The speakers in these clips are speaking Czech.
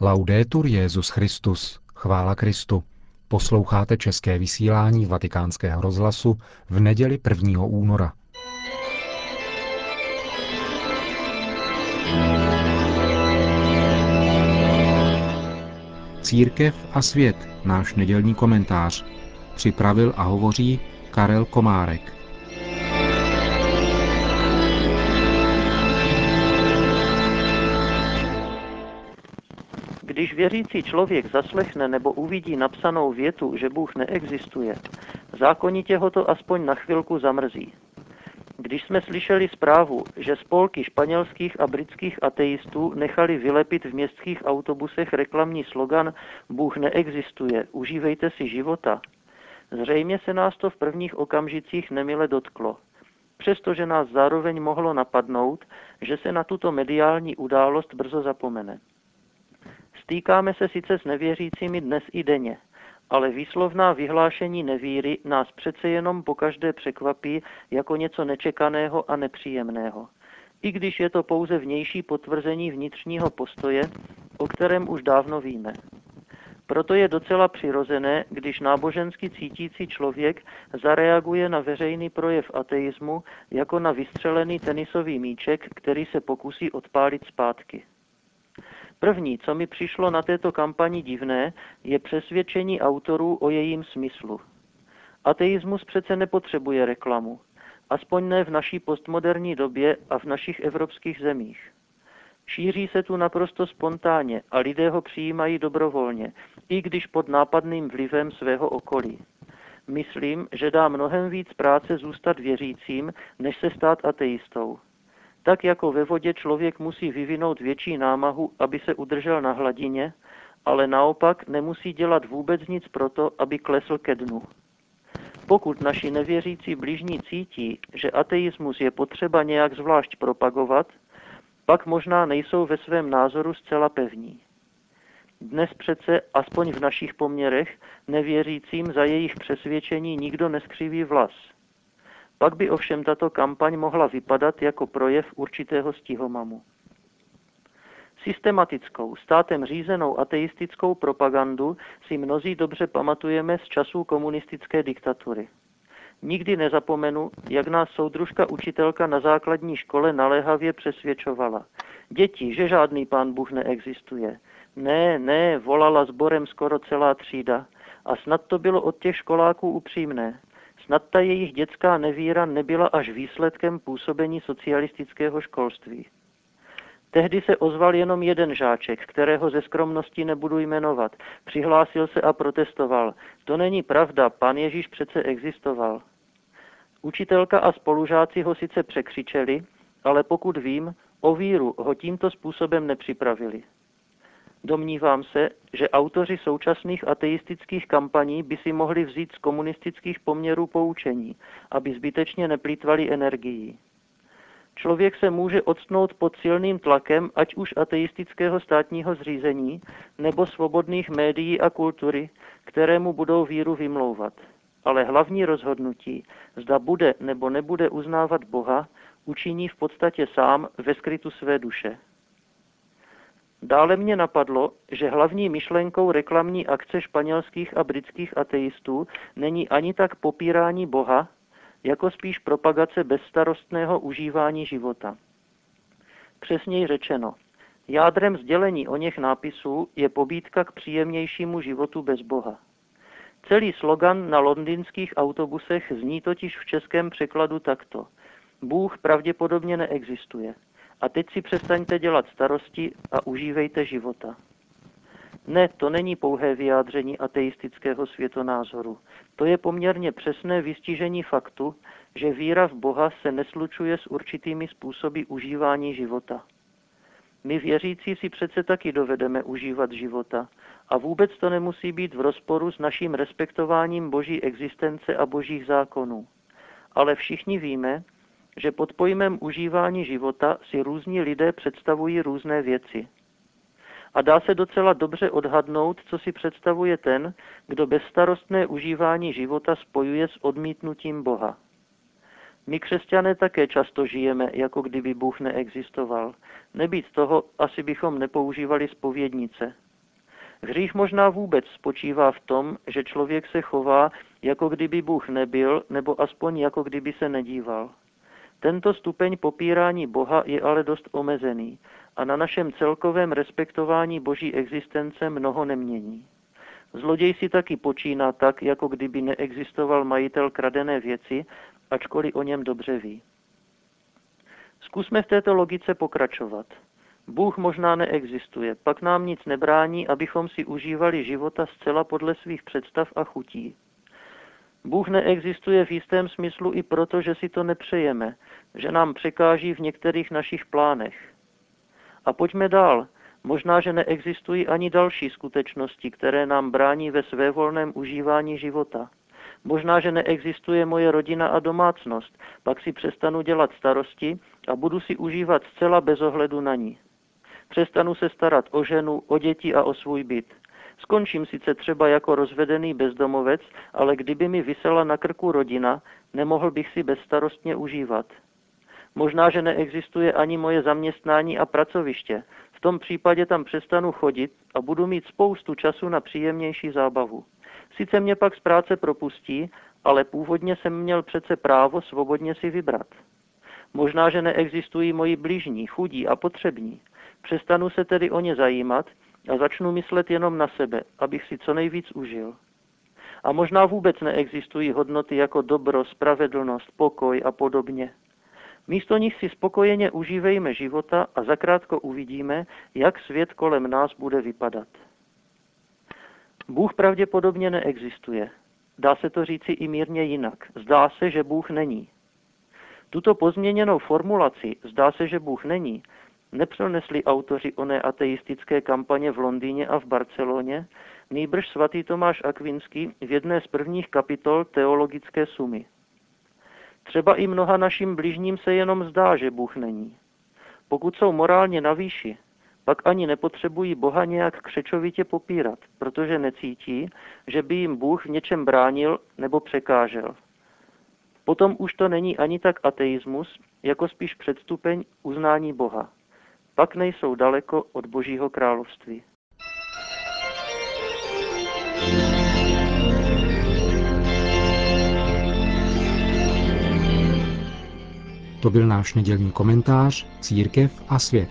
Laudetur Jezus Christus, chvála Kristu. Posloucháte české vysílání Vatikánského rozhlasu v neděli 1. února. Církev a svět, náš nedělní komentář. Připravil a hovoří Karel Komárek. Když věřící člověk zaslechne nebo uvidí napsanou větu, že Bůh neexistuje, zákonitě ho to aspoň na chvilku zamrzí. Když jsme slyšeli zprávu, že spolky španělských a britských ateistů nechali vylepit v městských autobusech reklamní slogan Bůh neexistuje, užívejte si života, zřejmě se nás to v prvních okamžicích nemile dotklo. Přestože nás zároveň mohlo napadnout, že se na tuto mediální událost brzo zapomene. Stýkáme se sice s nevěřícími dnes i denně, ale výslovná vyhlášení nevíry nás přece jenom pokaždé překvapí jako něco nečekaného a nepříjemného. I když je to pouze vnější potvrzení vnitřního postoje, o kterém už dávno víme. Proto je docela přirozené, když nábožensky cítící člověk zareaguje na veřejný projev ateismu jako na vystřelený tenisový míček, který se pokusí odpálit zpátky. První, co mi přišlo na této kampani divné, je přesvědčení autorů o jejím smyslu. Ateismus přece nepotřebuje reklamu, aspoň ne v naší postmoderní době a v našich evropských zemích. Šíří se tu naprosto spontánně a lidé ho přijímají dobrovolně, i když pod nápadným vlivem svého okolí. Myslím, že dá mnohem víc práce zůstat věřícím, než se stát ateistou. Tak jako ve vodě člověk musí vyvinout větší námahu, aby se udržel na hladině, ale naopak nemusí dělat vůbec nic proto, aby klesl ke dnu. Pokud naši nevěřící blížní cítí, že ateismus je potřeba nějak zvlášť propagovat, pak možná nejsou ve svém názoru zcela pevní. Dnes přece, aspoň v našich poměrech, nevěřícím za jejich přesvědčení nikdo neskřiví vlas – pak by ovšem tato kampaň mohla vypadat jako projev určitého stihomamu. Systematickou, státem řízenou ateistickou propagandu si mnozí dobře pamatujeme z časů komunistické diktatury. Nikdy nezapomenu, jak nás soudružka učitelka na základní škole naléhavě přesvědčovala. Děti, že žádný pán Bůh neexistuje. Ne, ne, volala sborem skoro celá třída. A snad to bylo od těch školáků upřímné. Snad ta jejich dětská nevíra nebyla až výsledkem působení socialistického školství. Tehdy se ozval jenom jeden žáček, kterého ze skromnosti nebudu jmenovat. Přihlásil se a protestoval. To není pravda, pan Ježíš přece existoval. Učitelka a spolužáci ho sice překřičeli, ale pokud vím, o víru ho tímto způsobem nepřipravili. Domnívám se, že autoři současných ateistických kampaní by si mohli vzít z komunistických poměrů poučení, aby zbytečně neplýtvali energií. Člověk se může odstnout pod silným tlakem, ať už ateistického státního zřízení, nebo svobodných médií a kultury, kterému budou víru vymlouvat. Ale hlavní rozhodnutí, zda bude nebo nebude uznávat Boha, učiní v podstatě sám ve skrytu své duše. Dále mě napadlo, že hlavní myšlenkou reklamní akce španělských a britských ateistů není ani tak popírání Boha, jako spíš propagace bezstarostného užívání života. Přesněji řečeno, jádrem sdělení o něch nápisů je pobídka k příjemnějšímu životu bez Boha. Celý slogan na londýnských autobusech zní totiž v českém překladu takto. Bůh pravděpodobně neexistuje. A teď si přestaňte dělat starosti a užívejte života. Ne, to není pouhé vyjádření ateistického světonázoru. To je poměrně přesné vystižení faktu, že víra v Boha se neslučuje s určitými způsoby užívání života. My věřící si přece taky dovedeme užívat života a vůbec to nemusí být v rozporu s naším respektováním boží existence a božích zákonů. Ale všichni víme, že pod pojmem užívání života si různí lidé představují různé věci. A dá se docela dobře odhadnout, co si představuje ten, kdo bezstarostné užívání života spojuje s odmítnutím Boha. My křesťané také často žijeme, jako kdyby Bůh neexistoval. Nebýt toho, asi bychom nepoužívali spovědnice. Hřích možná vůbec spočívá v tom, že člověk se chová, jako kdyby Bůh nebyl, nebo aspoň jako kdyby se nedíval. Tento stupeň popírání Boha je ale dost omezený a na našem celkovém respektování boží existence mnoho nemění. Zloděj si taky počíná tak, jako kdyby neexistoval majitel kradené věci, ačkoliv o něm dobře ví. Zkusme v této logice pokračovat. Bůh možná neexistuje, pak nám nic nebrání, abychom si užívali života zcela podle svých představ a chutí. Bůh neexistuje v jistém smyslu i proto, že si to nepřejeme, že nám překáží v některých našich plánech. A pojďme dál. Možná, že neexistují ani další skutečnosti, které nám brání ve svévolném užívání života. Možná, že neexistuje moje rodina a domácnost, pak si přestanu dělat starosti a budu si užívat zcela bez ohledu na ní. Přestanu se starat o ženu, o děti a o svůj byt. Skončím sice třeba jako rozvedený bezdomovec, ale kdyby mi vysela na krku rodina, nemohl bych si bezstarostně užívat. Možná, že neexistuje ani moje zaměstnání a pracoviště. V tom případě tam přestanu chodit a budu mít spoustu času na příjemnější zábavu. Sice mě pak z práce propustí, ale původně jsem měl přece právo svobodně si vybrat. Možná, že neexistují moji blížní, chudí a potřební. Přestanu se tedy o ně zajímat a začnu myslet jenom na sebe, abych si co nejvíc užil. A možná vůbec neexistují hodnoty jako dobro, spravedlnost, pokoj a podobně. Místo nich si spokojeně užívejme života a zakrátko uvidíme, jak svět kolem nás bude vypadat. Bůh pravděpodobně neexistuje. Dá se to říci i mírně jinak. Zdá se, že Bůh není. Tuto pozměněnou formulaci zdá se, že Bůh není, nepřenesli autoři oné ateistické kampaně v Londýně a v Barceloně, nýbrž svatý Tomáš Akvinský v jedné z prvních kapitol teologické sumy. Třeba i mnoha našim bližním se jenom zdá, že Bůh není. Pokud jsou morálně na výši, pak ani nepotřebují Boha nějak křečovitě popírat, protože necítí, že by jim Bůh v něčem bránil nebo překážel. Potom už to není ani tak ateismus, jako spíš předstupeň uznání Boha. Pak nejsou daleko od Božího království. To byl náš nedělní komentář Církev a svět.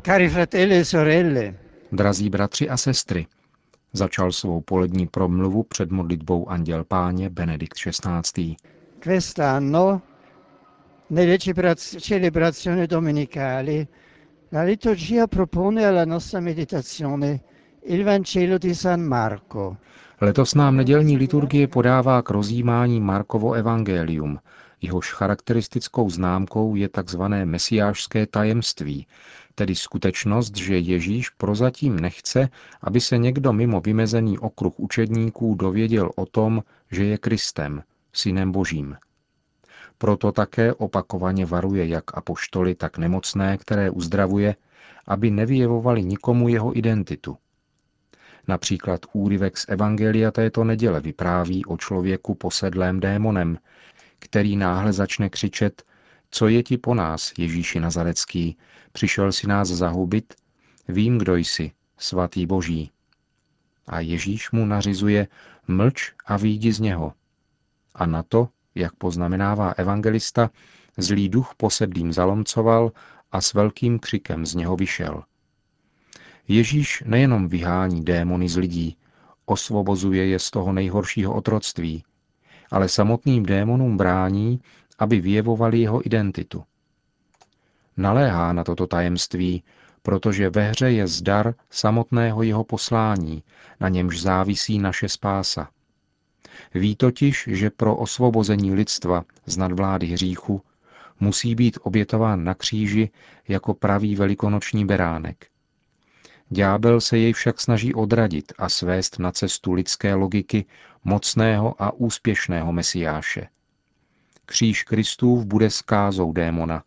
Cari fratelli e sorelle. Drazí bratři a sestry, začal svou polední promluvu před modlitbou Anděl Páně Benedikt XVI. Quest'anno, nelle celebrazioni la liturgia propone alla nostra meditazione il Vangelo di San Marco. Letos nám nedělní liturgie podává k rozjímání Markovo evangelium, jehož charakteristickou známkou je tzv. mesiášské tajemství, tedy skutečnost, že Ježíš prozatím nechce, aby se někdo mimo vymezený okruh učedníků dověděl o tom, že je Kristem, synem Božím. Proto také opakovaně varuje jak apoštoly, tak nemocné, které uzdravuje, aby nevyjevovali nikomu jeho identitu. Například úryvek z Evangelia této neděle vypráví o člověku posedlém démonem, který náhle začne křičet co je ti po nás, Ježíši Nazarecký? Přišel si nás zahubit? Vím, kdo jsi, svatý Boží. A Ježíš mu nařizuje, mlč a výjdi z něho. A na to, jak poznamenává evangelista, zlý duch posedlým zalomcoval a s velkým křikem z něho vyšel. Ježíš nejenom vyhání démony z lidí, osvobozuje je z toho nejhoršího otroctví, ale samotným démonům brání, aby vyjevovali jeho identitu. Naléhá na toto tajemství, protože ve hře je zdar samotného jeho poslání, na němž závisí naše spása. Ví totiž, že pro osvobození lidstva z nadvlády hříchu musí být obětován na kříži jako pravý velikonoční beránek. Ďábel se jej však snaží odradit a svést na cestu lidské logiky mocného a úspěšného mesiáše. Kříž Kristův bude skázou démona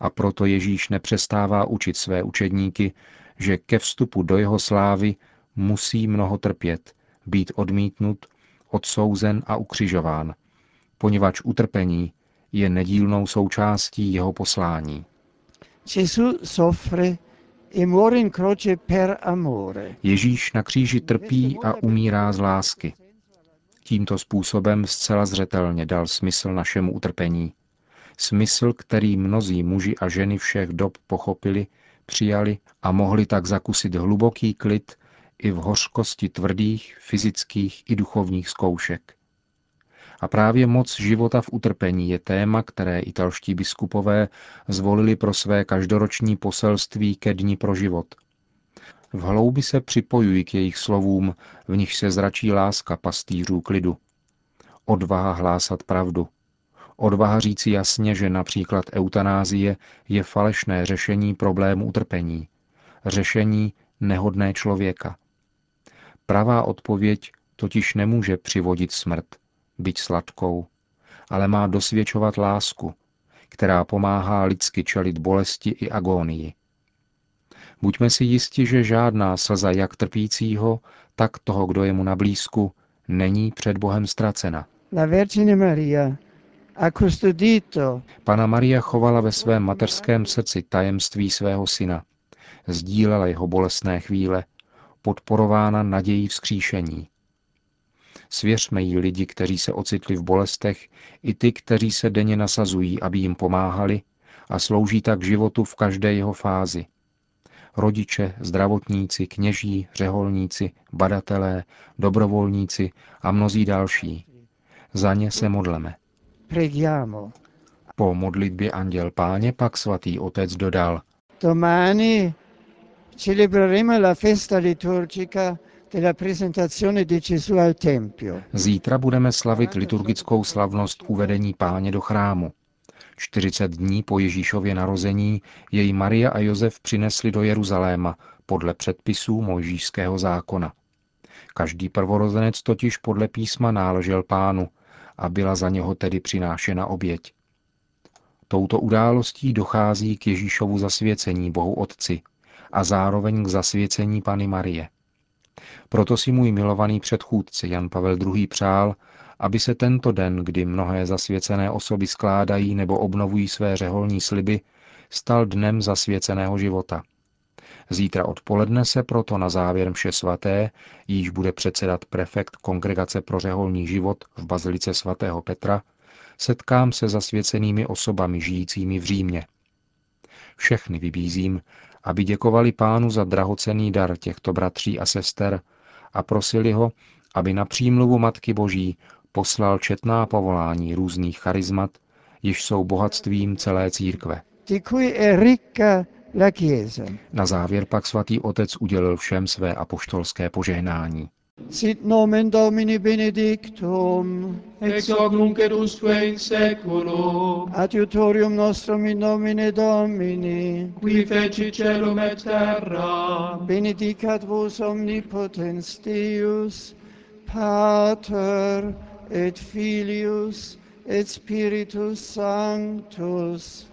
a proto Ježíš nepřestává učit své učedníky, že ke vstupu do jeho slávy musí mnoho trpět, být odmítnut, odsouzen a ukřižován, poněvadž utrpení je nedílnou součástí jeho poslání. Ježíš na kříži trpí a umírá z lásky. Tímto způsobem zcela zřetelně dal smysl našemu utrpení. Smysl, který mnozí muži a ženy všech dob pochopili, přijali a mohli tak zakusit hluboký klid i v hořkosti tvrdých fyzických i duchovních zkoušek. A právě moc života v utrpení je téma, které italští biskupové zvolili pro své každoroční poselství ke dni pro život. V hloubi se připojují k jejich slovům, v nich se zračí láska pastýřů klidu. Odvaha hlásat pravdu. Odvaha říci jasně, že například eutanázie je falešné řešení problému utrpení. Řešení nehodné člověka. Pravá odpověď totiž nemůže přivodit smrt, byť sladkou, ale má dosvědčovat lásku, která pomáhá lidsky čelit bolesti i agónii. Buďme si jisti, že žádná slza jak trpícího, tak toho, kdo je mu na blízku, není před Bohem ztracena. La Vergine Maria Pana Maria chovala ve svém mateřském srdci tajemství svého syna. Sdílela jeho bolestné chvíle, podporována nadějí vzkříšení. Svěřme jí lidi, kteří se ocitli v bolestech, i ty, kteří se denně nasazují, aby jim pomáhali a slouží tak životu v každé jeho fázi. Rodiče, zdravotníci, kněží, řeholníci, badatelé, dobrovolníci a mnozí další. Za ně se modleme. Preghiamo. Po modlitbě Anděl Páně pak svatý otec dodal. Domani celebreremo la festa liturgica Zítra budeme slavit liturgickou slavnost uvedení páně do chrámu. 40 dní po Ježíšově narození jej Maria a Josef přinesli do Jeruzaléma podle předpisů mojžíšského zákona. Každý prvorozenec totiž podle písma náležel pánu a byla za něho tedy přinášena oběť. Touto událostí dochází k Ježíšovu zasvěcení Bohu Otci a zároveň k zasvěcení Pany Marie. Proto si můj milovaný předchůdce Jan Pavel II. přál, aby se tento den, kdy mnohé zasvěcené osoby skládají nebo obnovují své řeholní sliby, stal dnem zasvěceného života. Zítra odpoledne se proto na závěr mše svaté, již bude předsedat prefekt Kongregace pro řeholní život v Bazilice svatého Petra, setkám se zasvěcenými osobami žijícími v Římě. Všechny vybízím, aby děkovali pánu za drahocený dar těchto bratří a sester a prosili ho, aby na přímluvu Matky Boží poslal četná povolání různých charizmat, již jsou bohatstvím celé církve. Na závěr pak svatý otec udělil všem své apoštolské požehnání. Sit nomen Domini benedictum, ex hoc nunc et usque in seculum, adiutorium nostrum in nomine Domini, qui feci celum et terra, benedicat vos omnipotens Deus, Pater et Filius et Spiritus Sanctus.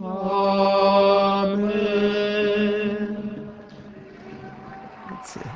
Amen. Grazie.